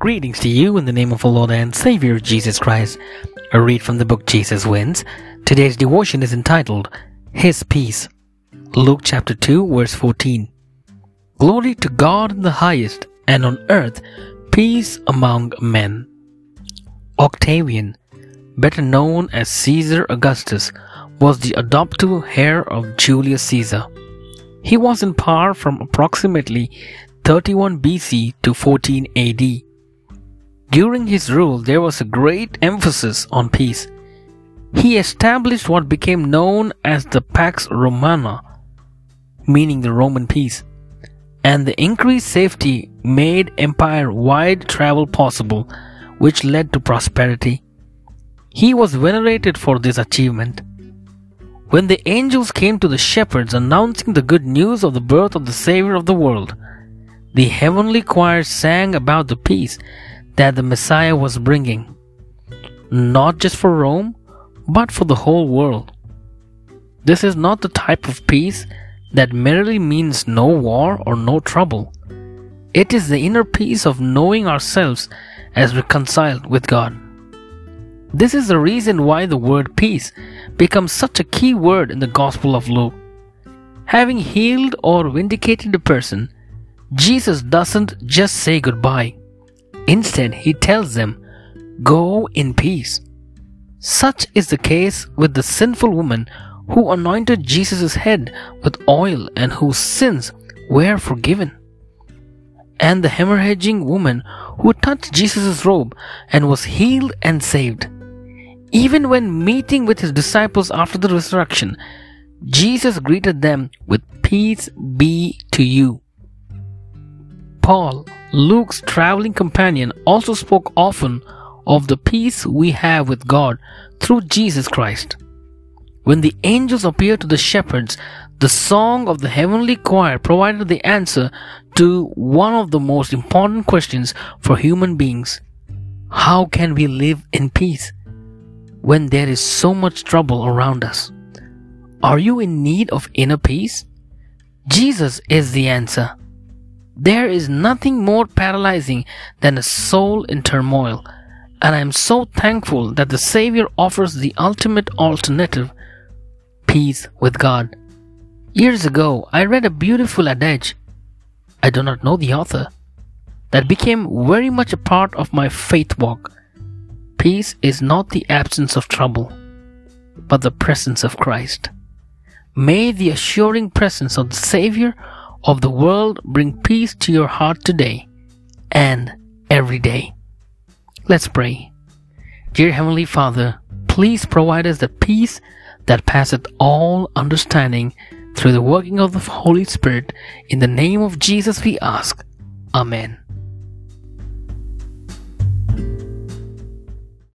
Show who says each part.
Speaker 1: Greetings to you in the name of our Lord and Savior Jesus Christ. A read from the book Jesus Wins. Today's devotion is entitled His Peace. Luke chapter 2 verse 14. Glory to God in the highest and on earth peace among men. Octavian, better known as Caesar Augustus, was the adoptive heir of Julius Caesar. He was in power from approximately 31 BC to 14 AD. During his rule, there was a great emphasis on peace. He established what became known as the Pax Romana, meaning the Roman peace, and the increased safety made empire wide travel possible, which led to prosperity. He was venerated for this achievement. When the angels came to the shepherds announcing the good news of the birth of the Savior of the world, the heavenly choir sang about the peace that the Messiah was bringing, not just for Rome, but for the whole world. This is not the type of peace that merely means no war or no trouble. It is the inner peace of knowing ourselves as reconciled with God. This is the reason why the word peace becomes such a key word in the Gospel of Luke. Having healed or vindicated a person, Jesus doesn't just say goodbye. Instead, he tells them, Go in peace. Such is the case with the sinful woman who anointed Jesus' head with oil and whose sins were forgiven. And the hemorrhaging woman who touched Jesus' robe and was healed and saved. Even when meeting with his disciples after the resurrection, Jesus greeted them with peace be to you. Paul, Luke's traveling companion, also spoke often of the peace we have with God through Jesus Christ. When the angels appeared to the shepherds, the song of the heavenly choir provided the answer to one of the most important questions for human beings. How can we live in peace when there is so much trouble around us? Are you in need of inner peace? Jesus is the answer. There is nothing more paralyzing than a soul in turmoil, and I am so thankful that the Savior offers the ultimate alternative peace with God. Years ago, I read a beautiful adage. I do not know the author. That became very much a part of my faith walk. Peace is not the absence of trouble, but the presence of Christ. May the assuring presence of the Savior of the world bring peace to your heart today and every day. Let's pray. Dear Heavenly Father, please provide us the peace that passeth all understanding through the working of the Holy Spirit. In the name of Jesus we ask. Amen.